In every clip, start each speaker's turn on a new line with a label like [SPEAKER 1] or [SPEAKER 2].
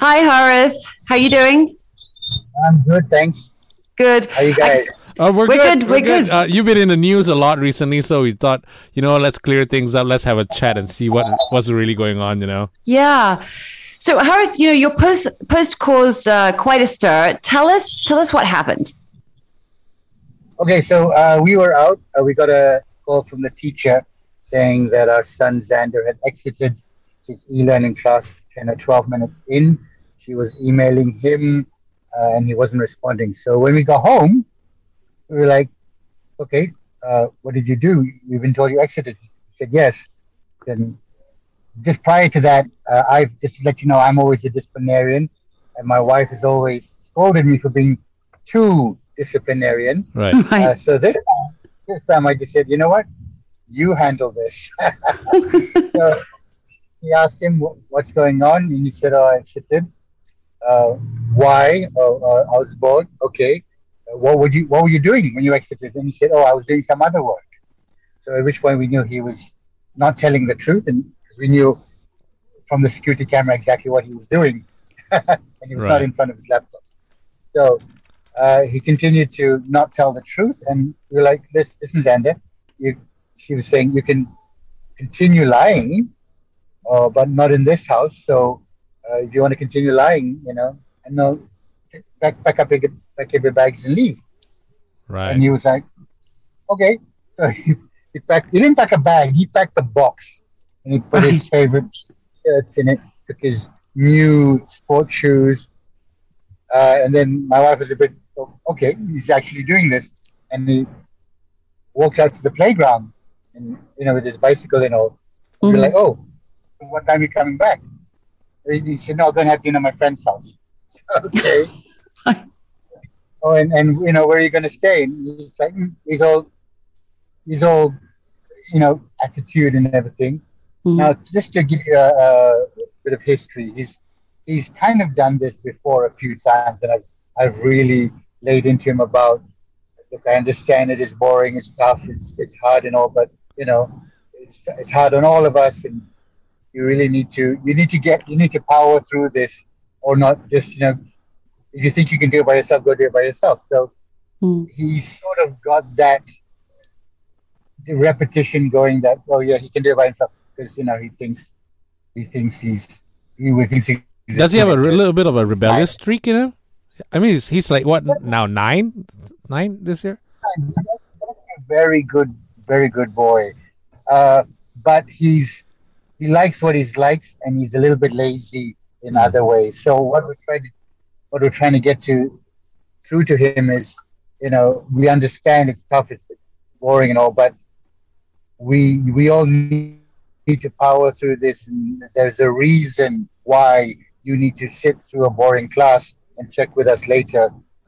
[SPEAKER 1] Hi, Harith. How are you doing?
[SPEAKER 2] I'm good, thanks.
[SPEAKER 1] Good.
[SPEAKER 2] How you guys?
[SPEAKER 3] Uh, we're,
[SPEAKER 1] We're
[SPEAKER 3] good.
[SPEAKER 1] good, we're good.
[SPEAKER 3] Uh, you've been in the news a lot recently, so we thought, you know, let's clear things up. Let's have a chat and see what what's really going on. You know.
[SPEAKER 1] Yeah. So, Harith, you know, your post post caused uh, quite a stir. Tell us, tell us what happened.
[SPEAKER 2] Okay, so uh, we were out. Uh, we got a call from the teacher saying that our son Xander had exited his e-learning class 10 or 12 minutes in. She was emailing him, uh, and he wasn't responding. So when we got home, we were like, "Okay, uh, what did you do? We've been told you exited." He said, "Yes." Then just prior to that, uh, I just let you know, I'm always a disciplinarian, and my wife has always scolded me for being too disciplinarian.
[SPEAKER 3] Right.
[SPEAKER 2] Uh, so this time, this time I just said, you know what, you handle this. so he asked him what's going on, and he said, oh, I exited. Uh, why? Oh, uh, I was bored. Okay. Uh, what would you? What were you doing when you exited? And he said, oh, I was doing some other work. So at which point we knew he was not telling the truth, and we knew from the security camera exactly what he was doing, and he was not in front of his laptop. So uh, he continued to not tell the truth, and we are like, "This, this is Xander." You, she was saying, "You can continue lying, uh, but not in this house. So uh, if you want to continue lying, you know, and no, pack, pack up your pack up your bags and leave."
[SPEAKER 3] Right.
[SPEAKER 2] And he was like, "Okay." So he, he packed. He didn't pack a bag. He packed a box, and he put his favorite shirts in it. Took his new sports shoes, uh, and then my wife was a bit "Oh, okay. He's actually doing this, and he walked out to the playground, and you know, with his bicycle and all. And We're like, "Oh, what time are you coming back?" He he said, "No, I'm gonna have dinner at my friend's house." okay. oh, and, and you know, where are you gonna stay? And he's like, mm, he's all, he's all, you know, attitude and everything.
[SPEAKER 1] Mhm.
[SPEAKER 2] Now, just to give you a, a bit of history, he's he's kind of done this before a few times, and I've I've really laid into him about. Look, I understand it is boring, it's tough, it's it's hard and all, but you know, it's it's hard on all of us, and you really need to you need to get you need to power through this, or not just you know, if you think you can do it by yourself, go do it by yourself. So
[SPEAKER 1] Mm.
[SPEAKER 2] he sort of got that repetition going that oh yeah he can do it by himself because you know he thinks he thinks he's he thinks he
[SPEAKER 3] Does he have a re- little bit of a rebellious streak in him? I mean, he's, he's like what now nine, nine this year.
[SPEAKER 2] Very good very good boy uh, but he's he likes what he likes and he's a little bit lazy in
[SPEAKER 3] Mm.
[SPEAKER 2] other ways so what we're trying to what we're trying to get to through to him is you know we understand it's tough it's boring and all but we we all need to power through this and there's a reason why you need to sit through a boring class and check with us later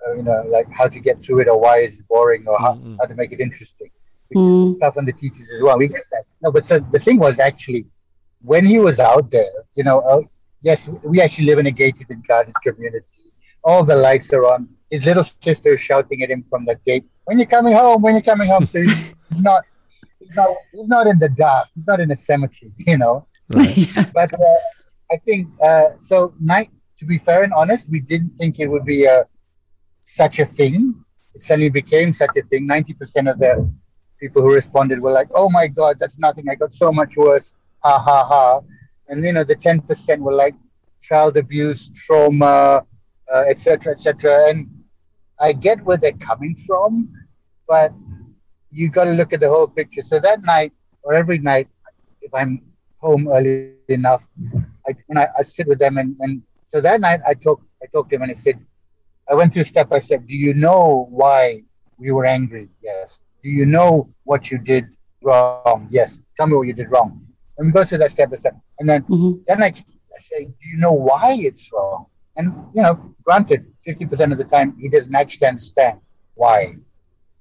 [SPEAKER 2] uh, you know like how to get through it or why is it boring or how,
[SPEAKER 3] Mhm.
[SPEAKER 2] how to make it interesting
[SPEAKER 1] Mm.
[SPEAKER 2] stuff on the teachers as well we get that no but so the thing was actually when he was out there you know uh, yes we actually live in a gated and guarded community all the lights are on his little sister is shouting at him from the gate when you're coming home when you're coming home so he's not he's not he's not in the dark he's not in a cemetery you know
[SPEAKER 3] Right.
[SPEAKER 1] yeah.
[SPEAKER 2] but uh, I think uh, so. Night, to be fair and honest, we didn't think it would be a such a thing. It suddenly became such a thing. Ninety percent of the people who responded were like, "Oh my God, that's nothing. I got so much worse." Ha ha ha. And you know, the ten percent were like child abuse, trauma, uh, etc., etc. And I get where they're coming from, but you got to look at the whole picture. So that night, or every night, if I'm home early enough, I, when I, I sit with them and, and so that night I talked I talked to him and I said I went through step by step. Do you know why we were angry? Yes. Do you know what you did wrong? Yes. Tell me what you did wrong. And we go through that step by step. And then
[SPEAKER 1] Mhm.
[SPEAKER 2] then I, I say, Do you know why it's wrong? And you know, granted, fifty percent of the time he doesn't actually understand why.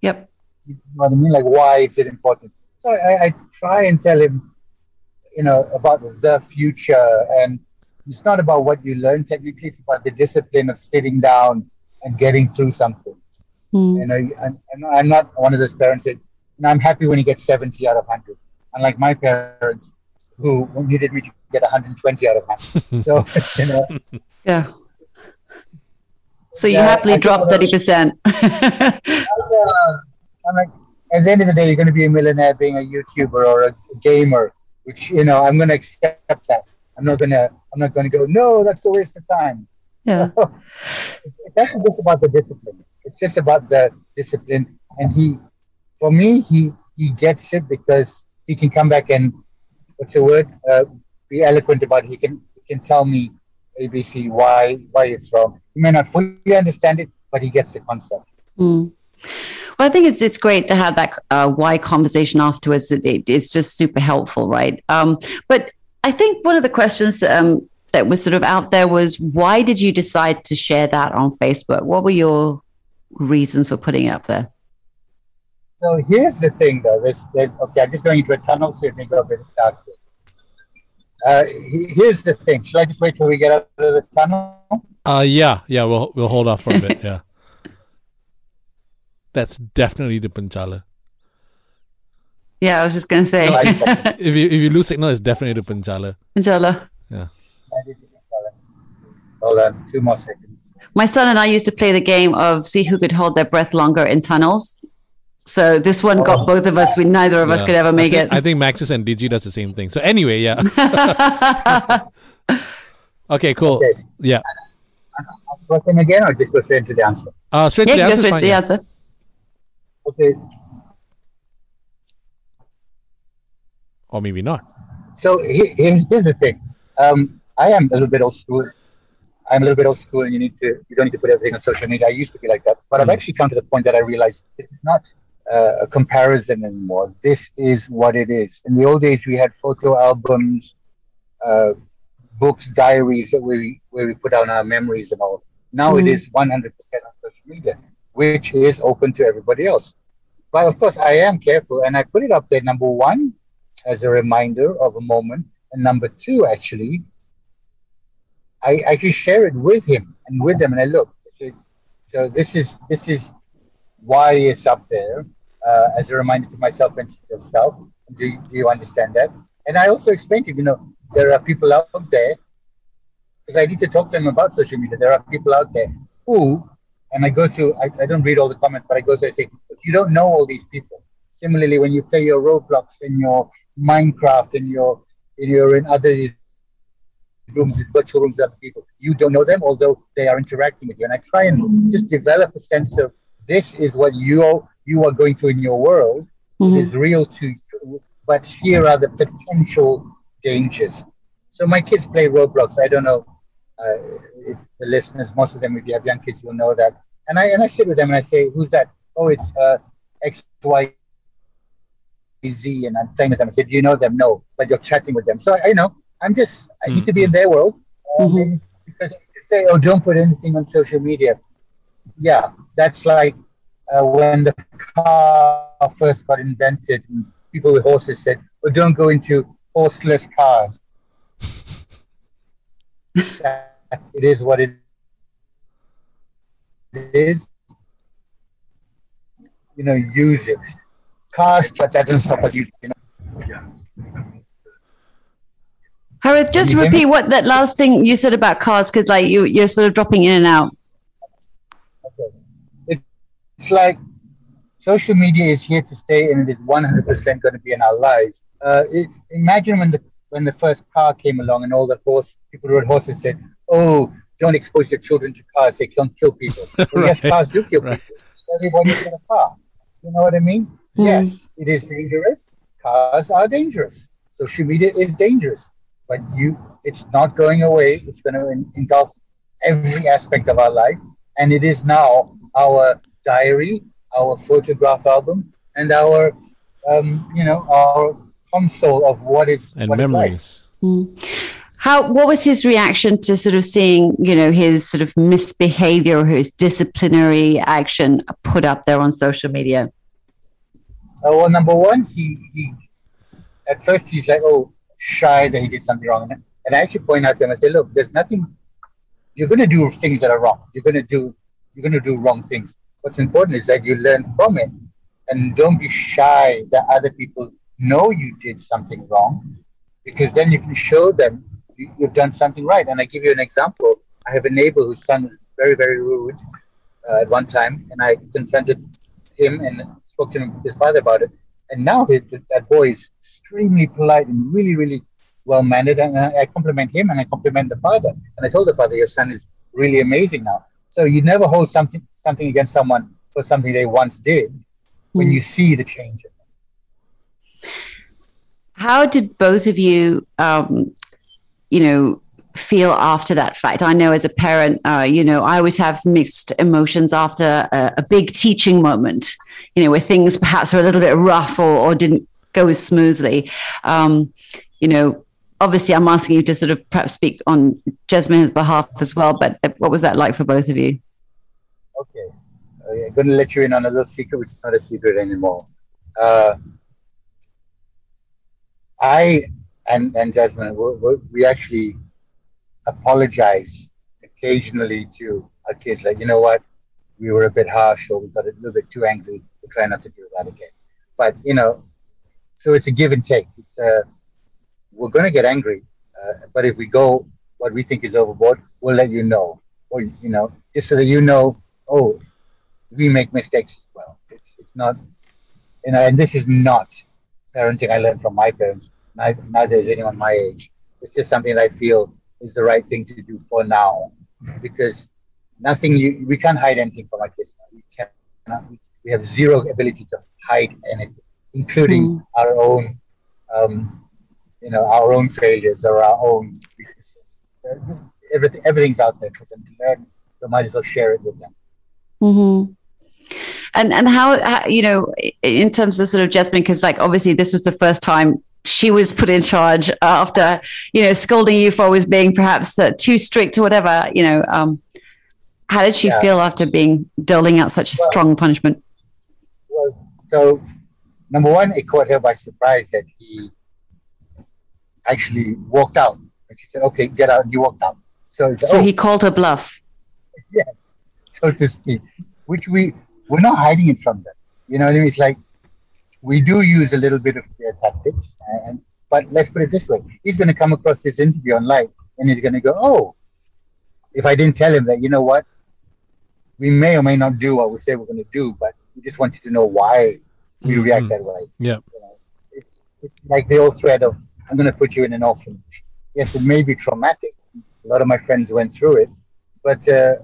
[SPEAKER 1] Yep.
[SPEAKER 2] You know what I mean? Like, why is it important? So I, I try and tell him, you know, about the future. And it's not about what you learn technically, it's about the discipline of sitting down and getting through something.
[SPEAKER 1] Mm.
[SPEAKER 2] You know, and, and I'm not one of those parents that, and I'm happy when he gets 70 out of 100. Unlike my parents, who needed me to get 120 out of him. So, you know,
[SPEAKER 1] Yeah. So you
[SPEAKER 2] Yeah,
[SPEAKER 1] happily
[SPEAKER 2] I just
[SPEAKER 1] dropped thirty percent.
[SPEAKER 2] uh, I'm like, at the end of the day, you're going to be a millionaire being a YouTuber or a gamer, which you know I'm going to accept that. I'm not going to. I'm not going to go. No, that's a waste of time.
[SPEAKER 1] Yeah.
[SPEAKER 2] it's actually just about the discipline. It's just about the discipline, and he, for me, he he gets it because he can come back and what's the word? Uh, be eloquent about it. He can can tell me ABC why why it's wrong. He may not fully understand it, but he gets the concept.
[SPEAKER 1] Mm. Well, I think it's it's great to have that uh, why conversation afterwards. It, it, it's just super helpful, right? Um, but I think one of the questions um, that was sort of out there was why did you decide to share that on Facebook? What were your reasons for putting it up there?
[SPEAKER 2] So here's the thing, though. This, there's, okay, I'm just going into a tunnel, so you think of it dark. Uh, he- here's the thing. Should I just wait till we get out of the tunnel?
[SPEAKER 3] Uh, yeah, yeah. We'll we'll hold off for a bit. Yeah, that's definitely the Penchala.
[SPEAKER 1] Yeah, I was just going to say,
[SPEAKER 2] No, I just-
[SPEAKER 3] If you if you lose signal, it's definitely the Penchala.
[SPEAKER 1] Inshallah.
[SPEAKER 2] Hold on, two more seconds.
[SPEAKER 1] My son and I used to play the game of see who could hold their breath longer in tunnels. So this one got both of us. We neither of us could ever
[SPEAKER 3] I
[SPEAKER 1] make
[SPEAKER 3] think,
[SPEAKER 1] it.
[SPEAKER 3] I think Maxis and Digi does the same thing. So anyway, yeah. okay, cool.
[SPEAKER 2] Okay.
[SPEAKER 3] Yeah.
[SPEAKER 2] Question again, or just go straight into the answer?
[SPEAKER 3] Uh, straight
[SPEAKER 1] yeah,
[SPEAKER 3] to the
[SPEAKER 1] go
[SPEAKER 3] answer.
[SPEAKER 1] straight to the answer.
[SPEAKER 2] Okay,
[SPEAKER 3] Or maybe not.
[SPEAKER 2] so he- he- here's the thing. Um, I am a little bit old school. I'm a little bit old school, and you need to you don't need to put everything on social media. I used to be like that, but I've
[SPEAKER 3] Mm.
[SPEAKER 2] actually come to the point that I realized it's not a comparison anymore. This is what it is. In the old days, we had photo albums, uh, books, diaries that we where we put down our memories and all. Now it
[SPEAKER 1] Mm.
[SPEAKER 2] is 100% on social media, which is open to everybody else. But of course, I am careful, and I put it up there. Number one, as a reminder of a moment, and number two, actually, I I can share it with him and with them, and I look. So this is this is why it's up there uh, as a reminder to myself and to yourself. Do, you- do you understand that? And I also explained to you, you know, there are people out there because I need to talk to them about social media. There are people out there who, and I go through, I, I don't read all the comments, but I go through and say, "Look, you don't know all these people. Similarly, when you play your Roblox and your Minecraft and your, and you're in other rooms virtual rooms with other people, you don't know them, although they are interacting with you. And I try and just develop a sense of this is what you you are going through in your world
[SPEAKER 1] Mhm.
[SPEAKER 2] is real to you, but here are the potential dangers. So my kids play Roblox. I don't know uh, if the listeners, most of them, if you have young kids, will know that. And I and I sit with them and I say, "Who's that? Oh, it's uh, X Y Z." And I'm playing with them. I said, "Do you know them? No, but you're chatting with them." So I, I know. I'm just. I need to be in their world uh,
[SPEAKER 1] Mhm.
[SPEAKER 2] because if you say, "Oh, don't put anything on social media," yeah, that's like uh, when the car first got invented, and people with horses said, "Well, don't go into horseless cars." that, it is what it is. You know, use it. Cars, but that doesn't stop us using. You know?
[SPEAKER 1] Harith, just
[SPEAKER 2] you hear me?
[SPEAKER 1] repeat what that last thing you said about cars, because like you you're sort of dropping in and out.
[SPEAKER 2] It's like social media is here to stay, and it is 100% going to be in our lives. Uh, it, imagine when the when the first car came along, and all the horse people who rode horses said, "Oh, don't expose your children to cars; they don't kill people." Well, yes, cars do kill
[SPEAKER 3] right.
[SPEAKER 2] people. Everybody's got a car. You know what I mean?
[SPEAKER 1] Mhm.
[SPEAKER 2] Yes, it is dangerous. Cars are dangerous. Social media is dangerous, but you, it's not going away. It's going to engulf every aspect of our life, and it is now our diary, our photograph album, and our, um, you know, our console of what is
[SPEAKER 3] And
[SPEAKER 2] what is life.
[SPEAKER 3] memories.
[SPEAKER 1] Mm. How what was his reaction to sort of seeing, you know, his sort of misbehavior or his disciplinary action put up there on social media?
[SPEAKER 2] Uh, well, number one, he, he at first he's like, oh, shy that he did something wrong. And and I actually point out to him, I say, look, there's nothing, you're going to do things that are wrong. You're going to do, you're going to do wrong things. What's important is that you learn from it and don't be shy that other people know you did something wrong because then you can show them you, you've done something right. And I give you an example. I have a neighbor whose son was very, very rude uh, at one time, and I confronted him and spoke to his father about it. And now that, that boy is extremely polite and really, really well mannered. And I compliment him and I compliment the father. And I told the father, your son is really amazing now. So you never hold something something against someone for something they once did when mm. you see the change. In them.
[SPEAKER 1] How did both of you, um, you know, feel after that fact? I know as a parent, uh, you know, I always have mixed emotions after a, a, big teaching moment, you know, where things perhaps were a little bit rough or, or didn't go as smoothly. Um, you know, obviously, I'm asking you to sort of perhaps speak on Jasmine's behalf as well, but what was that like for both of you?
[SPEAKER 2] Okay. Uh, I'm going to let you in on a little secret, which is not a secret anymore. Uh, I and, and Jasmine, we we actually apologize occasionally to our kids, like, you know what, we were a bit harsh or we got a little bit too angry. We try not to do that again. But, you know, so it's a give and take. It's a, we're going to get angry, uh, but if we go what we think is overboard, we'll let you know. Or, you know, just so that you know, oh, we make mistakes as well. It's, it's not, you know, and this is not parenting I learned from my parents. Neither, neither is anyone my age. It's just something that I feel is the right thing to do for now, because nothing you we can't hide anything from our kids. We cannot. We have zero ability to hide anything, including mm. our own, um, you know, our own failures or our own weaknesses. Everything, everything's out there for them to learn. So might as well share it with them.
[SPEAKER 1] Mm-hmm. And and how, how, you know in terms of sort of Jasmine because like obviously this was the first time she was put in charge after you know scolding you for always being perhaps uh, too strict or whatever you know um, how did she yeah. feel after being doling out such a well, strong punishment?
[SPEAKER 2] Well so number one it caught her by surprise that he actually walked out. And she said okay get out and he walked out.
[SPEAKER 1] So, so oh. he called her bluff
[SPEAKER 2] so to speak which we we're not hiding it from them. You know what I mean? It's like we do use a little bit of fear tactics, and but let's put it this way: he's going to come across this interview on online, and he's going to go, "Oh, if I didn't tell him that, you know what? We may or may not do what we say we're going to do, but we just wanted to know why we mm-hmm. react that way."
[SPEAKER 3] Yeah. You know,
[SPEAKER 2] it, it's like the old thread of, "I'm going to put you in an orphanage." Yes, it may be traumatic. A lot of my friends went through it, but uh,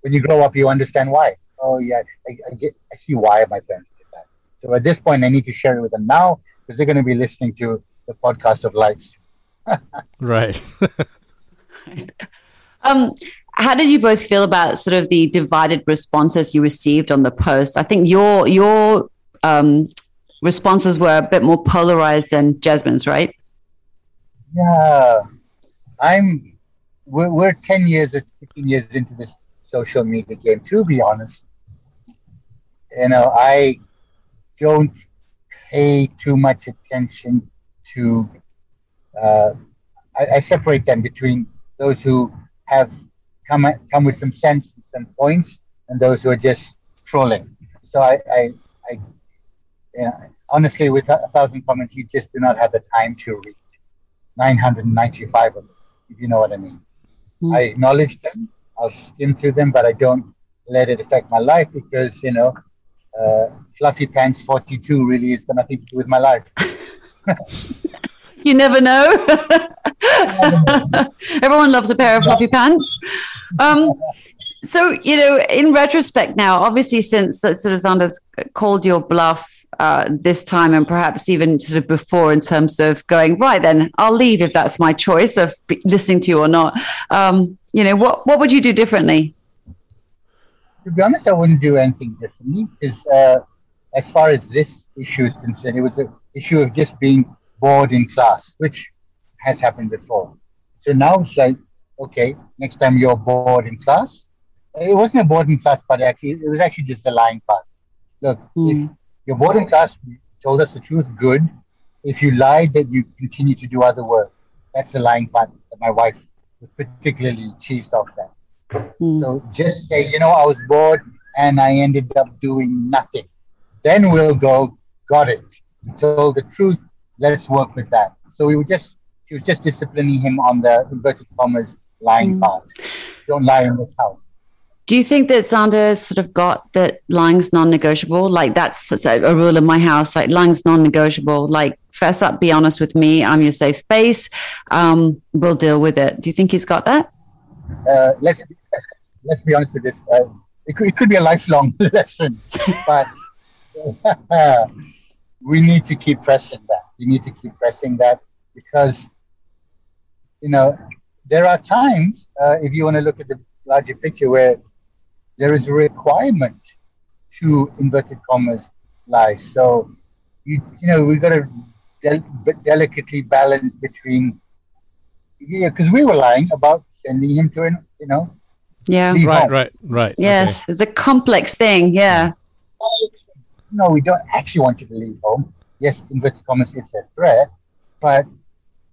[SPEAKER 2] when you grow up, you understand why oh yeah, I, I, get, I see why my parents did that. So at this point, I need to share it with them now because they're going to be listening to the podcast of lights.
[SPEAKER 3] right.
[SPEAKER 1] um, how did you both feel about sort of the divided responses you received on the post? I think your your um, responses were a bit more polarized than Jasmine's, right?
[SPEAKER 2] Yeah, I'm. We're, we're ten years or fifteen years into this social media game. To be honest, you know, I don't pay too much attention to. Uh, I, I, separate them between those who have come come with some sense and some points, and those who are just trolling. So I, I, I you know, honestly, with a thousand comments, you just do not have the time to read 995 of them, if you know what I mean. Mm. I acknowledge them. I'll skim through them, but I don't let it affect my life because, you know, uh, fluffy pants 42 really has got nothing to do with my life.
[SPEAKER 1] you never know. Everyone loves a pair of fluffy pants. Um, so, you know, in retrospect now, obviously, since that sort of Xander's called your bluff uh, this time and perhaps even sort of before in terms of going, right, then I'll leave if that's my choice of listening to you or not. Um, you know, what, what would you do differently?
[SPEAKER 2] to be honest, I wouldn't do anything differently because, uh, as far as this issue is concerned, it was an issue of just being bored in class, which has happened before. So now it's like, okay, next time you're bored in class, it wasn't a bored in class part actually, it was actually just a lying part. Look, mm. if you're bored in class, told us the truth, good. If you lied that you continue to do other work, that's the lying part that my wife was particularly cheesed off that. Mm. So just say, you know, I was bored and I ended up doing nothing. Then we'll go, got it. You told the truth. Let's work with that. So we would just She was just disciplining him on the inverted commas lying
[SPEAKER 1] Mm.
[SPEAKER 2] part. Don't lie in this house.
[SPEAKER 1] Do you think that Xander sort of got that lying's non-negotiable? Like that's a rule in my house. Like lying's non-negotiable. Like fess up, be honest with me. I'm your safe space. Um, we'll deal with it. Do you think he's got that?
[SPEAKER 2] Uh, let's let's be honest with this. Uh, it, could, it could be a lifelong lesson, but we need to keep pressing that. We need to keep pressing that because you know there are times uh, if you want to look at the larger picture where there is a requirement to inverted commas lie. So you you know we've got to del- delicately balance between yeah because we were lying about sending him to an you know
[SPEAKER 1] Yeah.
[SPEAKER 2] leave
[SPEAKER 3] Right,
[SPEAKER 2] home.
[SPEAKER 3] right, right.
[SPEAKER 1] Yes, it's a complex thing. Yeah.
[SPEAKER 2] No, we don't actually want you to leave home. Yes, inverted commas, it's a threat, but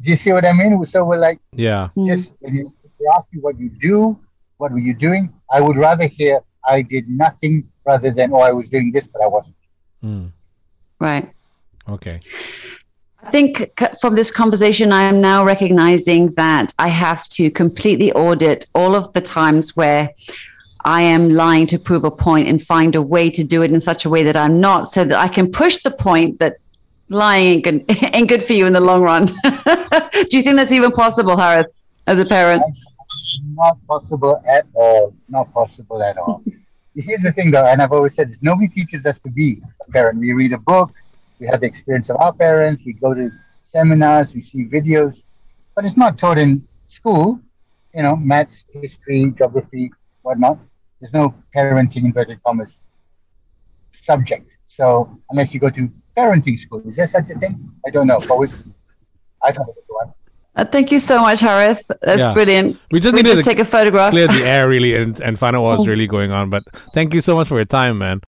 [SPEAKER 2] do you see what I mean? So we're like,
[SPEAKER 3] Okay. Yeah.
[SPEAKER 1] Mm.
[SPEAKER 2] just when you, if they ask you what you do, what were you doing? I would rather hear I did nothing rather than oh I was doing this but I wasn't.
[SPEAKER 3] Mm.
[SPEAKER 1] Right.
[SPEAKER 3] Okay.
[SPEAKER 1] I think c- from this conversation, I am now recognizing that I have to completely audit all of the times where I am lying to prove a point and find a way to do it in such a way that I'm not, so that I can push the point that lying ain't good, ain't good for you in the long run. do you think that's even possible, Harith, as a parent?
[SPEAKER 2] Not possible at all. Not possible at all. Here's the thing though, and I've always said this, nobody teaches us to be a parent. We read a book, we have the experience of our parents, we go to seminars, we see videos, but it's not taught in school, you know, maths, history, geography, whatnot. There's no parenting inverted commas subject. So unless you go to parenting school, is there such a thing? I don't know. But we, I don't
[SPEAKER 1] Uh, thank you so much, Harith. That's
[SPEAKER 3] Yeah.
[SPEAKER 1] brilliant.
[SPEAKER 3] We just
[SPEAKER 1] we
[SPEAKER 3] needed
[SPEAKER 1] just
[SPEAKER 3] to
[SPEAKER 1] take a photograph.
[SPEAKER 3] clear the air really and, and find out what was really going on. But thank you so much for your time, man.